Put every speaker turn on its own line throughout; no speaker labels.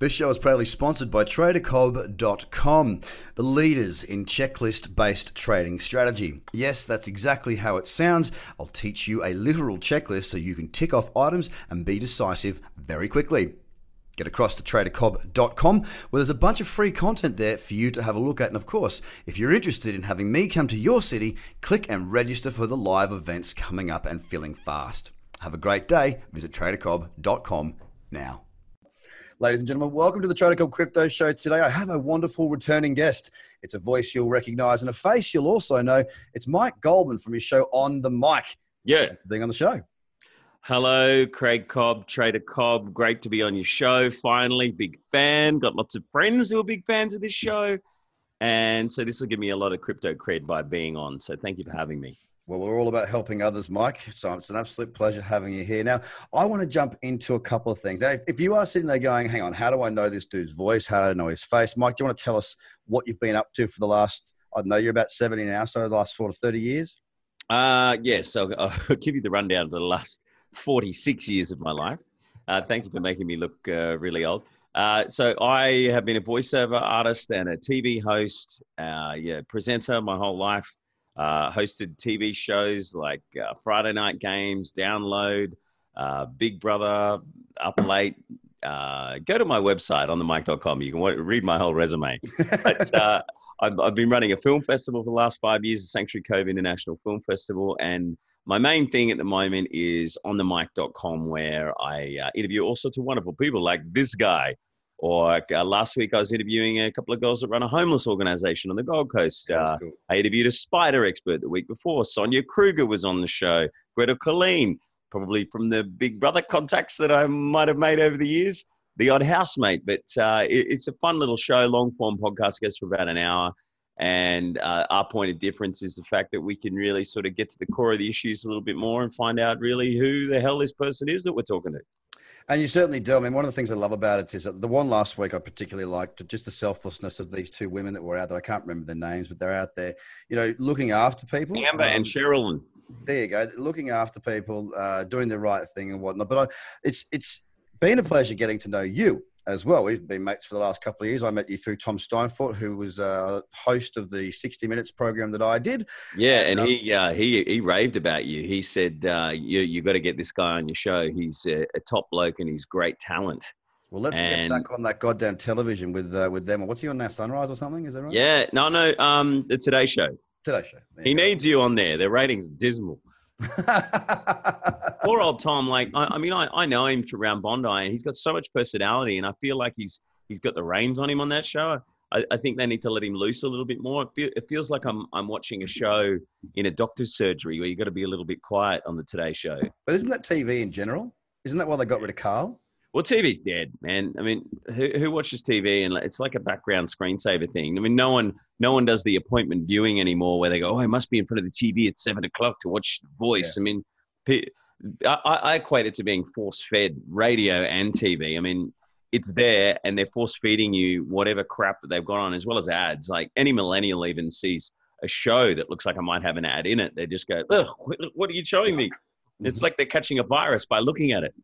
This show is proudly sponsored by TraderCobb.com, the leaders in checklist based trading strategy. Yes, that's exactly how it sounds. I'll teach you a literal checklist so you can tick off items and be decisive very quickly. Get across to tradercobb.com where there's a bunch of free content there for you to have a look at. And of course, if you're interested in having me come to your city, click and register for the live events coming up and filling fast. Have a great day. Visit tradercobb.com now. Ladies and gentlemen, welcome to the Trader Cobb Crypto Show. Today, I have a wonderful returning guest. It's a voice you'll recognize and a face you'll also know. It's Mike Goldman from his show On the Mic.
Yeah.
For being on the show.
Hello, Craig Cobb, Trader Cobb. Great to be on your show. Finally, big fan. Got lots of friends who are big fans of this show. And so this will give me a lot of crypto cred by being on. So thank you for having me.
Well, we're all about helping others, Mike. So it's an absolute pleasure having you here. Now, I want to jump into a couple of things. Now, if, if you are sitting there going, hang on, how do I know this dude's voice? How do I know his face? Mike, do you want to tell us what you've been up to for the last, I know, you're about 70 now, so the last sort of 30 years?
Uh, yes, so I'll give you the rundown of the last 46 years of my life. Uh, thank you for making me look uh, really old. Uh, so I have been a voiceover artist and a TV host, uh, yeah, presenter my whole life uh, hosted TV shows like uh, Friday Night Games, Download, uh, Big Brother, Up Late. Uh, go to my website on the mic.com. You can read my whole resume. but, uh, I've, I've, been running a film festival for the last five years, the Sanctuary Cove International Film Festival. And my main thing at the moment is on the mic.com, where I uh, interview all sorts of wonderful people like this guy or uh, last week, I was interviewing a couple of girls that run a homeless organization on the Gold Coast. Uh, cool. I interviewed a spider expert the week before. Sonia Kruger was on the show. Gretel Killeen, probably from the Big Brother contacts that I might have made over the years. The odd housemate, but uh, it, it's a fun little show, long form podcast, goes for about an hour. And uh, our point of difference is the fact that we can really sort of get to the core of the issues a little bit more and find out really who the hell this person is that we're talking to.
And you certainly do. I mean, one of the things I love about it is that the one last week I particularly liked just the selflessness of these two women that were out there. I can't remember their names, but they're out there, you know, looking after people.
Amber um, and Sherilyn.
There you go, looking after people, uh, doing the right thing and whatnot. But I, it's it's been a pleasure getting to know you as well. We've been mates for the last couple of years. I met you through Tom Steinfort, who was a uh, host of the 60 Minutes program that I did.
Yeah, and, and um, he uh, he he raved about you. He said uh, you you got to get this guy on your show. He's a, a top bloke and he's great talent.
Well, let's and, get back on that goddamn television with uh, with them. What's he on now? Sunrise or something? Is that right?
Yeah, no, no. Um, the Today Show.
Today Show.
He go. needs you on there. Their ratings are dismal. Poor old Tom. Like, I, I, mean, I, I know him around Bondi, and he's got so much personality, and I feel like he's he's got the reins on him on that show. I, I think they need to let him loose a little bit more. It, feel, it feels like I'm I'm watching a show in a doctor's surgery where you've got to be a little bit quiet on the Today Show.
But isn't that TV in general? Isn't that why they got rid of Karl?
Well, TV's dead, man. I mean, who, who watches TV and it's like a background screensaver thing. I mean, no one no one does the appointment viewing anymore where they go, "Oh, I must be in front of the TV at seven o'clock to watch Voice." Yeah. I mean, I, I equate it to being force fed radio and TV. I mean, it's there and they're force feeding you whatever crap that they've got on, as well as ads. Like any millennial even sees a show that looks like I might have an ad in it. They just go, what are you showing me? It's like they're catching a virus by looking at it.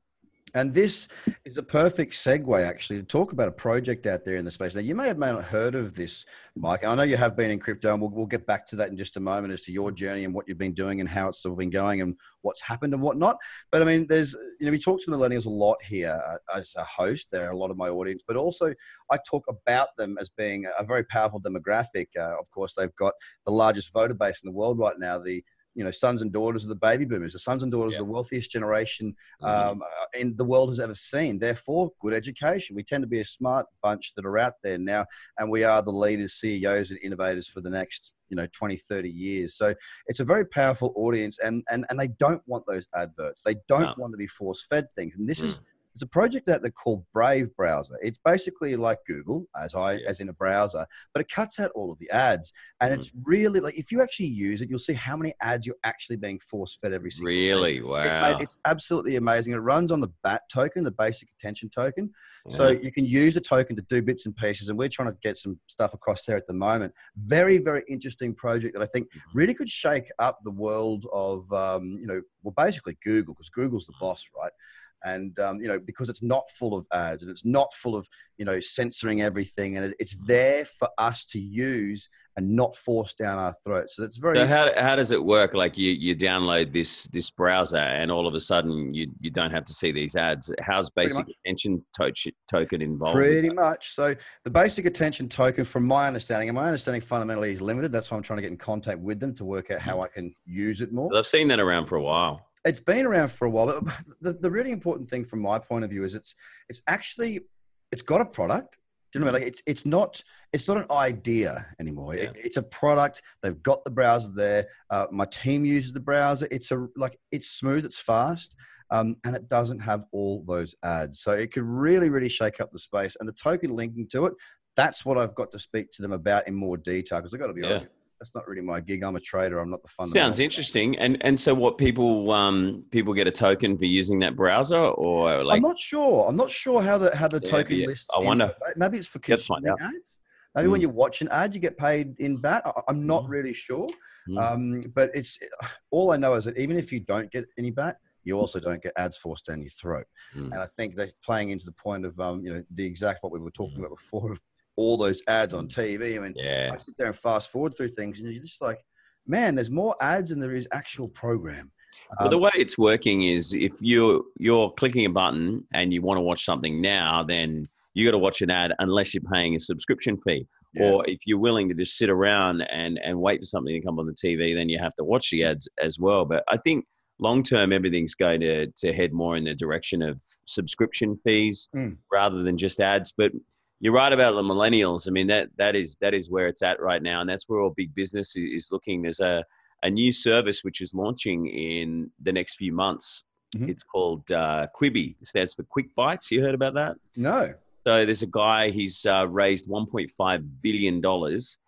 And this is a perfect segue, actually, to talk about a project out there in the space. Now, you may have may not heard of this, Mike. I know you have been in crypto, and we'll, we'll get back to that in just a moment as to your journey and what you've been doing and how it's still been going and what's happened and whatnot. But I mean, there's, you know, we talk to millennials a lot here uh, as a host. They're a lot of my audience, but also I talk about them as being a very powerful demographic. Uh, of course, they've got the largest voter base in the world right now. The you know sons and daughters of the baby boomers the sons and daughters yeah. of the wealthiest generation mm-hmm. um, mm-hmm. in the world has ever seen therefore good education we tend to be a smart bunch that are out there now and we are the leaders ceos and innovators for the next you know 20 30 years so it's a very powerful audience and and, and they don't want those adverts they don't no. want to be force fed things and this mm. is there's a project out there called Brave Browser. It's basically like Google, as I yeah. as in a browser, but it cuts out all of the ads, and mm. it's really like if you actually use it, you'll see how many ads you're actually being force fed every single. Day.
Really,
day.
wow!
It, it's absolutely amazing. It runs on the BAT token, the Basic Attention Token, yeah. so you can use the token to do bits and pieces. And we're trying to get some stuff across there at the moment. Very, very interesting project that I think mm-hmm. really could shake up the world of um, you know, well, basically Google because Google's the boss, right? And um, you know because it's not full of ads and it's not full of you know censoring everything and it, it's there for us to use and not force down our throats. So it's very
so how, how does it work? Like you you download this this browser and all of a sudden you you don't have to see these ads. How's basic attention to- token involved
Pretty much. So the basic attention token, from my understanding, and my understanding fundamentally is limited. That's why I'm trying to get in contact with them to work out how I can use it more.
i've seen that around for a while
It's been around for a while, but the, the really important thing from my point of view is it's it's actually it's got a product. Do you know what I mean? Like it's it's not it's not an idea anymore. It- it's a product. They've got the browser there. Uh, my team uses the browser. It's a like it's smooth. It's fast. Um, and it doesn't have all those ads. So it could really, really shake up the space. And the token linking to it, that's what I've got to speak to them about in more detail. Because I've got to be
Yeah.
honest, that's not really my gig. I'm a trader. I'm not the fun.
sounds interesting and and so what people um people get a token for using that browser or like
I'm not sure. I'm not sure how the how the
Yeah,
token
yeah.
lists.
I
in.
wonder.
Maybe it's for consuming ads. Maybe when
Mm.
you watch an ad, you get paid in BAT. I- I'm not
Mm.
really sure.
Mm.
Um, but it's all I know is that even if you don't get any BAT, you also don't get ads forced down your throat.
Mm.
And I think they're playing into the point of um, you know the exact what we were talking
Mm.
about before of all those ads on TV. I mean,
yeah
I sit there and fast forward through things, and you're just like, man, there's more ads than there is actual program.
Well, the
Um,
way it's working is if you're you're clicking a button and you want to watch something now, then you got to watch an ad unless you're paying a subscription fee.
Yeah.
Or if you're willing to just sit around and and wait for something to come on the TV, then you have to watch the ads as well. But I think long term, everything's going to to head more in the direction of subscription fees
Mm.
rather than just ads. But you're right about the millennials. I mean that that is that is where it's at right now, and that's where all big business is looking. There's a a new service which is launching in the next few months.
Mhm.
It's called uh, Quibi. It stands for Quick Bites. You heard about that?
no,
So there's a guy. He's uh, raised 1.5 billion dollars,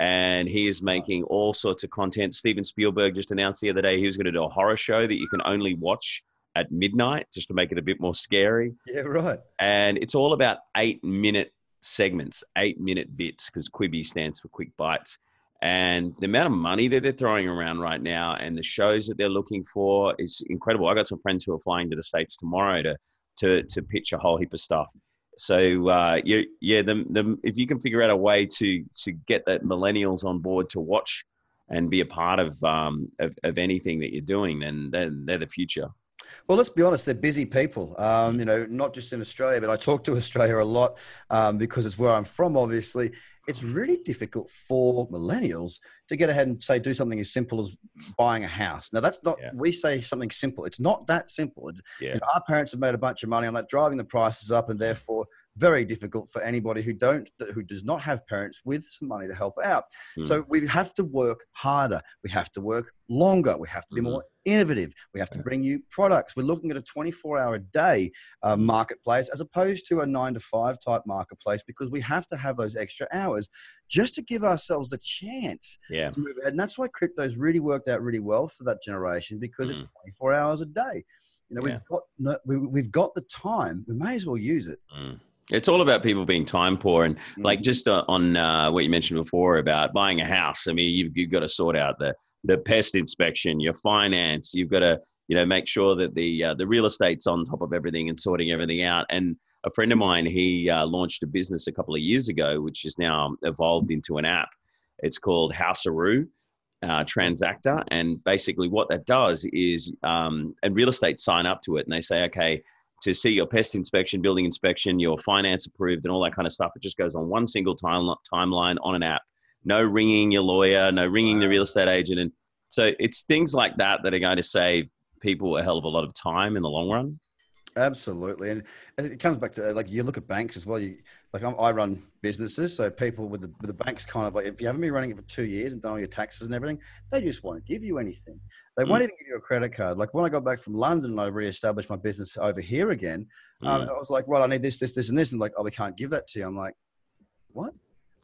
and he is making all sorts of content. Steven Spielberg just announced the other day he was going to do a horror show that you can only watch at midnight, just to make it a bit more scary.
yeah, right.
And it's all about eight minute segments, eight minute bits, because Quibi stands for Quick Bites. And the amount of money that they're throwing around right now and the shows that they're looking for is incredible. I got some friends who are flying to the States tomorrow to to to pitch a whole heap of stuff. So uh, yeah, yeah. The, the, if you can figure out a way to to get that millennials on board to watch and be a part of um, of, of anything that you're doing, then then they're the future.
Well, let's be honest, they're busy people. Um, you know, not just in Australia, but I talk to Australia a lot um, because it's where I'm from, obviously. It's really difficult for millennials to get ahead and say, do something as simple as buying a house. Now, that's not,
Yeah.
we say something simple. It's not that simple.
Yeah.
you know, our parents have made a bunch of money on that, driving the prices up, and therefore very difficult for anybody who don't, who does not have parents with some money to help out.
Hmm.
So we have to work harder. We have to work longer. We have to be
Mhm.
more innovative. We have to bring you products. We're looking at a 24 hour a day uh, marketplace as opposed to a nine to five type marketplace because we have to have those extra hours just to give ourselves the chance
Yeah.
to move ahead. And that's why crypto's really worked out really well for that generation because it's 24 hours a day. You know,
Mm. Yeah.
we've got no, we, we've got the time. We may as well use it.
Mm. It's all about people being time poor, and like
Mhm.
just uh, on uh, what you mentioned before about buying a house. I mean, you've, you've got to sort out the the pest inspection, your finance. You've got to you know make sure that the uh, the real estate's on top of everything and sorting everything out. And a friend of mine, he uh, launched a business a couple of years ago, which is now evolved into an app. It's called Housearoo. Uh, transactor and basically what that does is um, and real estate sign up to it and they say okay to see your pest inspection, building inspection, your finance approved, and all that kind of stuff. It just goes on one single time, timeline on an app. No ringing your lawyer, no ringing the real estate agent. And so it's things like that that are going to save people a hell of a lot of time in the long run.
Absolutely, and it comes back to like you look at banks as well. You like I'm, I run businesses, so people with the with the banks kind of like if you haven't been running it for two years and done all your taxes and everything, they just won't give you anything. They won't
Mm.
even give you a credit card. Like when I got back from London and I reestablished my business over here again, um,
Mm.
I was like, right, I need this, this, this, and this, and like, oh, we can't give that to you. I'm like, what?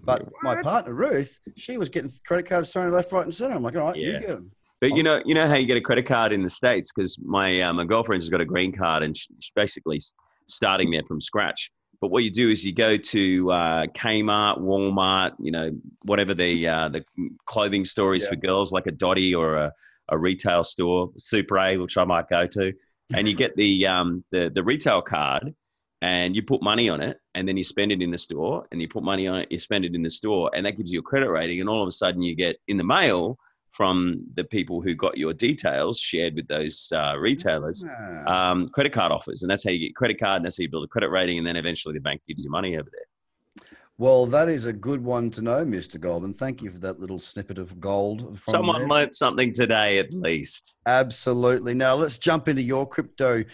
But my partner Ruth, she was getting credit cards thrown left, right, and center. I'm like, all right, you get them.
But you know, you know how you get a credit card in the states because my uh, my girlfriend's got a green card and she's basically starting there from scratch. But what you do is you go to uh, Kmart, Walmart, you know, whatever the uh, the clothing store is
Yeah.
for girls, like a Dotti or a, a retail store, Super A, which I might go to, and you get the um, the the retail card, and you put money on it, and then you spend it in the store, and you put money on it, you spend it in the store, and that gives you a credit rating, and all of a sudden you get in the mail from the people who got your details shared with those uh, retailers
Ah.
um, credit card offers, and that's how you get credit card, and that's how you build a credit rating, and then eventually the bank gives you money over there.
Well, that is a good one to know, Mr. Goldman. Thank you for that little snippet of gold.
Someone
there.
learnt something today, at least.
Absolutely. Now let's jump into your crypto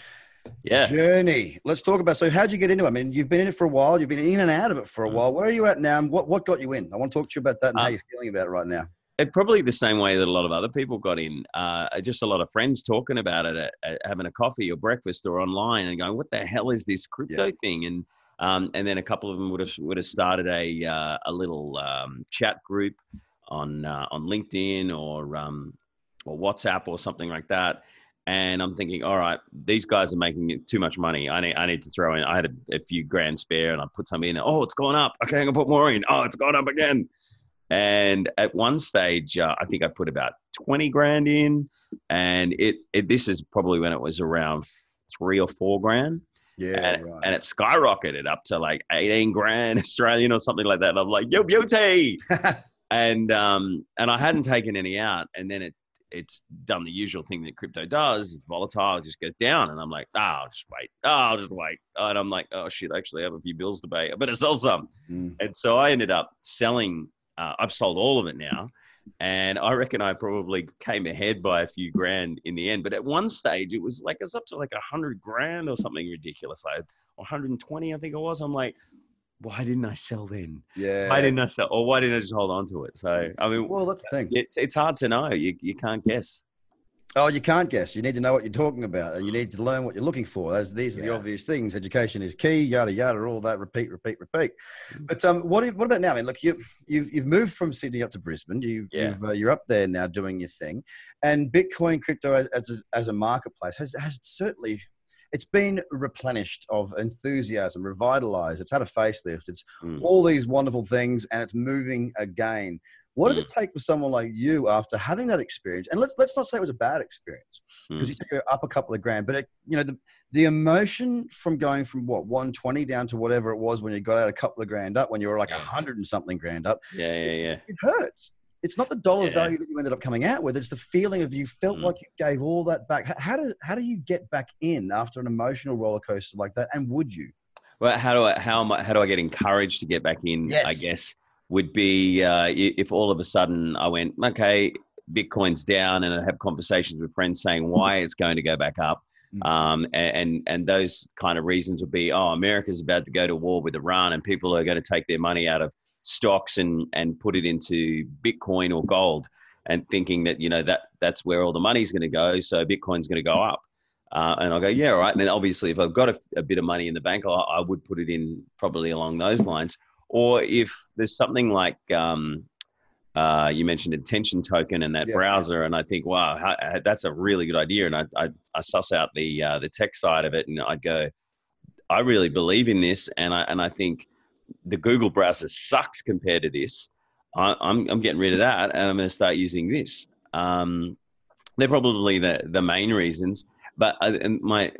Yeah.
journey. Let's talk about. So, how'd you get into it? I mean, you've been in it for a while. You've been in and out of it for a
Mm.
while. Where are you at now? And what what got you in? I want to talk to you about that and how
Uh,
you're feeling about it right now.
It probably the same way that a lot of other people got in. Uh, just a lot of friends talking about it, at, at having a coffee or breakfast or online, and going, "What the hell is this crypto thing?" And um, and then a couple of them would have would have started a uh, a little um, chat group on uh, on LinkedIn or um, or WhatsApp or something like that. And I'm thinking, all right, these guys are making too much money. I need, I need to throw in. I had a, a few grand spare, and I put some in. Oh, it's gone up. Okay, I'm gonna put more in. Oh, it's gone up again. And at one stage, uh, I think I put about 20 grand in. And it, it this is probably when it was around three or four grand.
Yeah,
and,
right.
and it skyrocketed up to like 18 grand Australian or something like that. And I'm like, yo, beauty. and um, and I hadn't taken any out. And then it it's done the usual thing that crypto does. It's volatile, it just goes down. And I'm like, oh, I'll just wait. Oh, I'll just wait. And I'm like, oh shit, I actually have a few bills to pay. I better sell some.
Mm.
And so I ended up selling. Uh, I've sold all of it now, and I reckon I probably came ahead by a few grand in the end. But at one stage, it was like it was up to like a hundred grand or something ridiculous, like 120, I think it was. I'm like, why didn't I sell then?
yeah.
Why didn't I sell, or why didn't I just hold on to it? So I mean,
Well, that's the thing.
it's it's hard to know. You you can't guess.
Oh, you can't guess. You need to know what you're talking about, and you need to learn what you're looking for. Those, these are the obvious things. Education is key. Yada yada. All that. Repeat, repeat, repeat.
Mm.
But um, what what about now? I mean, look, you you've you've moved from Sydney up to Brisbane. You,
Yeah.
You've, uh, you're up there now doing your thing, and Bitcoin crypto as, as, a, as a marketplace has has certainly. It's been replenished of enthusiasm, revitalized. It's had a facelift. It's
Mm.
all these wonderful things, and it's moving again. What does it take for someone like you after having that experience? And let's let's not say it was a bad experience because
Mm.
you took up a couple of grand, but it, you know the the emotion from going from what 120 down to whatever it was when you got out a couple of grand up, when you were like a
Yeah.
hundred and something grand up,
Yeah, yeah, yeah.
it hurts. It's not the dollar
Yeah.
value that you ended up coming out with. It's the feeling of you felt
Mm.
like you gave all that back. How, how do how do you get back in after an emotional roller coaster like that? And would you?
Well, how do I how am I, how do I get encouraged to get back in? I guess would be uh, if all of a sudden I went, okay, Bitcoin's down, and I have conversations with friends saying why it's going to go back up,
Mm.
um, and, and and those kind of reasons would be, oh, America's about to go to war with Iran, and people are going to take their money out of stocks and and put it into Bitcoin or gold, and thinking that you know that that's where all the money's going to go, so Bitcoin's going to go up. Uh, and I'll go, yeah, all right. And then obviously, if I've got a, a bit of money in the bank, I, I would put it in probably along those lines. Or if there's something like um, uh, you mentioned attention token and that
Yeah.
browser, and I think, wow, how, that's a really good idea. And I, I, I suss out the uh, the tech side of it, and I'd go, I really believe in this, and I and I think the Google browser sucks compared to this. I, I'm I'm getting rid of that, and I'm going to start using this. Um, they're probably the the main reasons. But I, and my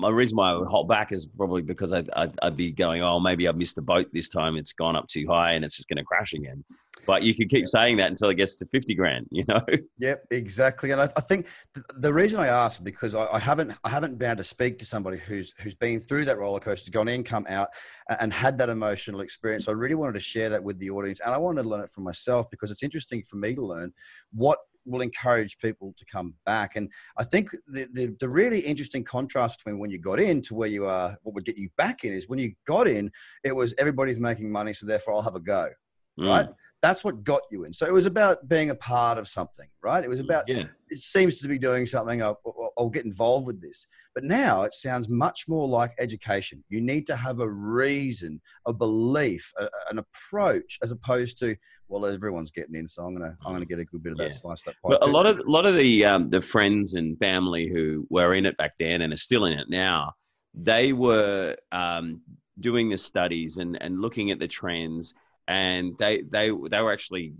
my reason why I would hold back is probably because I'd, I'd, I'd be going, oh, maybe I've missed the boat this time. It's gone up too high and it's just going to crash again. But you can keep saying that until it gets to 50 grand, you know?
Yep, exactly. And I, I think th- the reason I ask because I, I haven't I haven't been able to speak to somebody who's who's been through that roller coaster, gone in, come out, and had that emotional experience. I really wanted to share that with the audience, and I wanted to learn it from myself because it's interesting for me to learn what will encourage people to come back. And I think the, the, the really interesting contrast between when you got in to where you are, what would get you back in is when you got in, it was everybody's making money, so therefore I'll have a go right?
Mm,
That's what got you in. So it was about being a part of something, right? It was about,
yeah.
it seems to be doing something, I'll, I'll- get involved with this. But now it sounds much more like education. You need to have a reason, a belief, a, an approach, as opposed to, well, everyone's getting in, so I'm gonna, I'm gonna get a good bit of that
Yeah.
slice that.
But a lot of a lot of the um, the friends and family who were in it back then and are still in it now, they were um, doing the studies and, and looking at the trends, and they they they were actually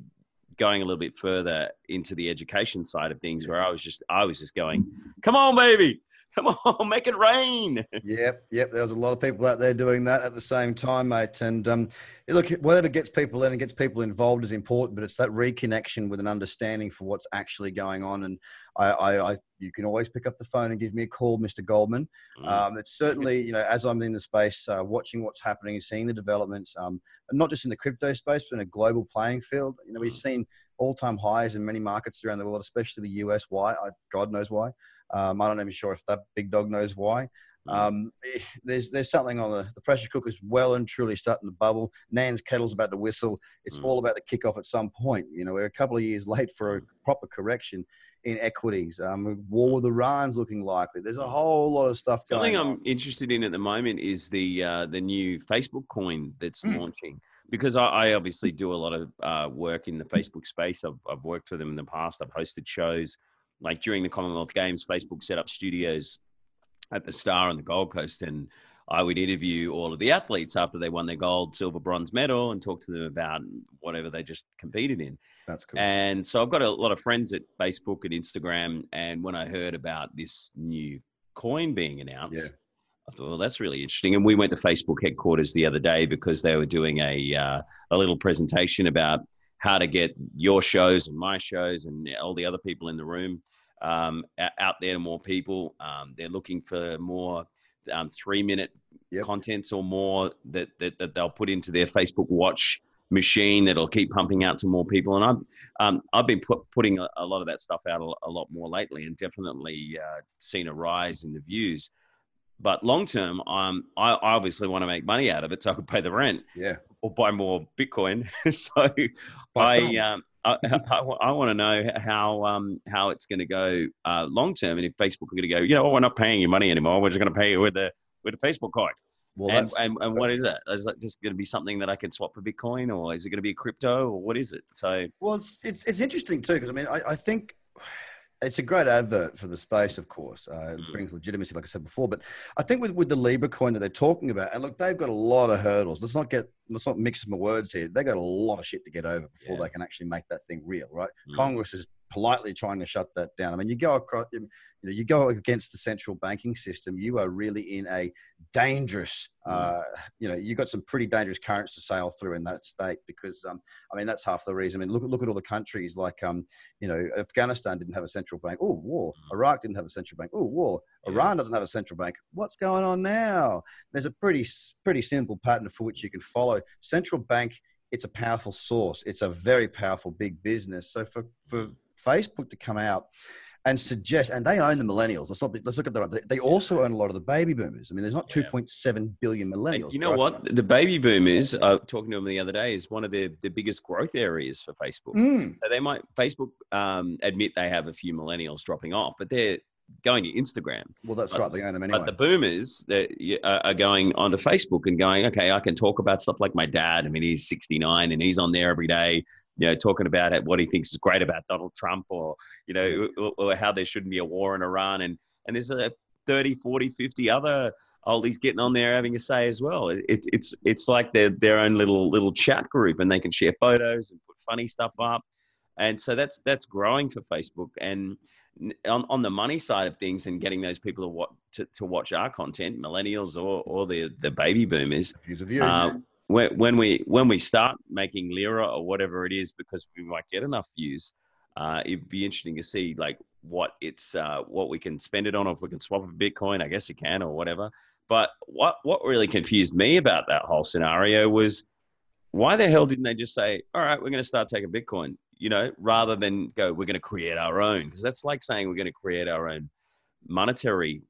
going a little bit further into the education side of things, where I was just I was just going, come on, baby, Come on, make it rain.
Yep, yep. There was a lot of people out there doing that at the same time, mate. And um, look, whatever gets people in and gets people involved is important, but it's that reconnection with an understanding for what's actually going on. And I, I, I you can always pick up the phone and give me a call, Mr. Goldman. Mm. Um, it's certainly, you know, as I'm in the space, uh, watching what's happening and seeing the developments, um, not just in the crypto space, but in a global playing field. You know, we've mm. seen all-time highs in many markets around the world, especially the US. Why? I, God knows why. Um, I'm not even sure if that big dog knows why. Mm. Um, eh, there's there's something on the, the pressure cooker's well and truly starting to bubble. Nan's kettle's about to whistle. It's mm. all about to kick off at some point. You know, we're a couple of years late for a mm. proper correction in equities. Um, war with Iran's looking likely. There's a whole lot of stuff.
Something I'm interested in at the moment is the uh, the new Facebook coin that's mm. launching. Because I, I, obviously do a lot of uh, work in the Facebook space. I've, I've worked for them in the past. I've hosted shows like during the Commonwealth Games, Facebook set up studios at the Star on the Gold Coast, and I would interview all of the athletes after they won their gold, silver, bronze medal, and talk to them about whatever they just competed in.
That's cool.
And so I've got a lot of friends at Facebook and Instagram, and when I heard about this new coin being announced. Yeah. I thought, well, that's really interesting. And we went to Facebook headquarters the other day because they were doing a uh, a little presentation about how to get your shows and my shows and all the other people in the room um, out there to more people. Um, they're looking for more um, three minute yep. contents or more that, that, that, they'll put into their Facebook watch machine that'll keep pumping out to more people. And I've, um, I've been put, putting a, a, lot of that stuff out a, a lot more lately and definitely uh, seen a rise in the views. But long term, um, I obviously want to make money out of it so I could pay the rent.
Yeah.
Or buy more Bitcoin. so I, um, I, I, I want to know how um, how it's going to go uh, long term, and if Facebook are going to go, you know, we're not paying you money anymore. We're just going to pay you with the with the Facebook coin. Well, and, and, and what is that? Is it just going to be something that I can swap for Bitcoin, or is it going to be a crypto, or what is it? So,
well, it's it's, it's interesting too because I mean, I, I think it's a great advert for the space, of course. Uh, it mm. brings legitimacy, like I said before. But I think with, with the Libra coin that they're talking about, and look, they've got a lot of hurdles. Let's not get let's not mix my words here. They got a lot of shit to get over before yeah. they can actually make that thing real, right? Mm. Congress is politely trying to shut that down. I mean, you go across, you know, you go against the central banking system, you are really in a dangerous, mm. uh, you know, you've got some pretty dangerous currents to sail through in that state because, um, I mean, that's half the reason. I mean, look, look at all the countries like, um, you know, Afghanistan didn't have a central bank. Oh, war. Mm. Iraq didn't have a central bank. Oh, war. Iran doesn't have a central bank. What's going on now? There's a pretty, pretty simple pattern for which you can follow. Central bank it's a powerful source. It's a very powerful big business. So for, for mm. Facebook to come out and suggest, and they own the millennials. Let's not. Let's look at that. They also own a lot of the baby boomers. I mean, there's not 2.7 billion millennials.
You know right? what? The baby boomers. Uh, talking to them the other day is one of the the biggest growth areas for Facebook. Mm. So they might Facebook um, admit they have a few millennials dropping off, but they're going to Instagram.
Well, that's
but,
right. They own them anyway.
But the boomers that are going onto Facebook and going, okay, I can talk about stuff like my dad. I mean, he's 69 and he's on there every day you know, talking about what he thinks is great about Donald Trump or, you know, or, or how there shouldn't be a war in Iran. And, and there's a 30, 40, 50 other oldies getting on there having a say as well. It, it's, it's like their, their own little, little chat group and they can share photos and put funny stuff up. And so that's, that's growing for Facebook. And, on, on the money side of things and getting those people to watch, to, to watch our content, millennials or, or the, the baby boomers, uh, when, we when we start making lira or whatever it is, because we might get enough views, uh, it'd be interesting to see like what it's uh, what we can spend it on, or if we can swap a Bitcoin. I guess you can, or whatever. But what what really confused me about that whole scenario was why the hell didn't they just say, "All right, we're going to start taking Bitcoin," you know, rather than go, "We're going to create our own," because that's like saying we're going to create our own monetary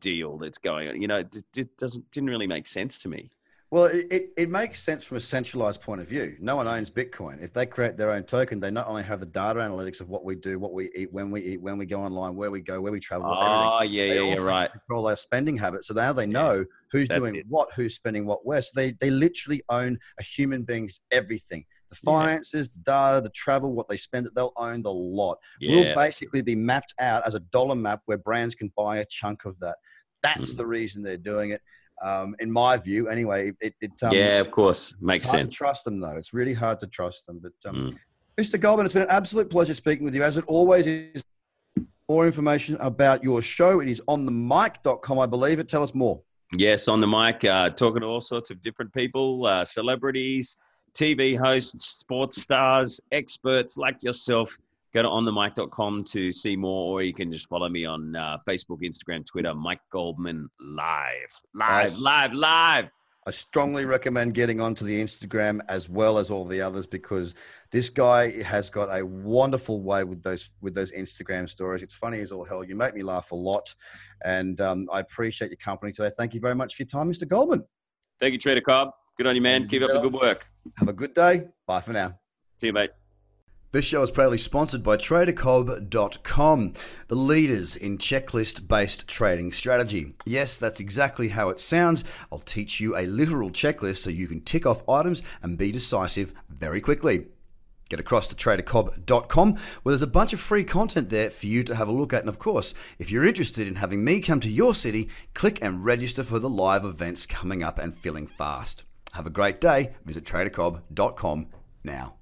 deal that's going on. You know, it, it doesn't didn't really make sense to me.
Well, it, it makes sense from a centralized point of view. No one owns Bitcoin. If they create their own token, they not only have the data analytics of what we do, what we eat, when we eat, when we go online, where we go, where we travel.
Oh, everything. yeah, they yeah, right.
Control our spending habits. So now they know who's doing it. what, who's spending what where. So they, they literally own a human being's everything. The finances, yeah. the data, the travel, what they spend, they'll own the lot. Yeah. We'll basically be mapped out as a dollar map where brands can buy a chunk of that. That's mm. the reason they're doing it um, in my view, anyway. It, it
um, yeah, of course, makes sense.
trust them though; it's really hard to trust them. But um, mm. Mr. Goldman, it's been an absolute pleasure speaking with you, as it always is. More information about your show. It is on the mic.com, I believe it. Tell us more.
Yes, on the mic, uh, talking to all sorts of different people, uh, celebrities, TV hosts, sports stars, experts like yourself. Go to onthemic.com to see more, or you can just follow me on uh, Facebook, Instagram, Twitter, Mike Goldman Live. Live, nice. live, live.
I strongly recommend getting onto the Instagram as well as all the others because this guy has got a wonderful way with those with those Instagram stories. It's funny as all hell. You make me laugh a lot, and um, I appreciate your company today. Thank you very much for your time, Mr. Goldman.
Thank you, Trader Cobb. Good on you, man. Keep up the good work.
Have a good day. Bye for now.
See you, mate.
This show is proudly sponsored by TraderCobb.com, the leaders in checklist based trading strategy. Yes, that's exactly how it sounds. I'll teach you a literal checklist so you can tick off items and be decisive very quickly. Get across to tradercobb.com where there's a bunch of free content there for you to have a look at. And of course, if you're interested in having me come to your city, click and register for the live events coming up and filling fast. Have a great day. Visit tradercobb.com now.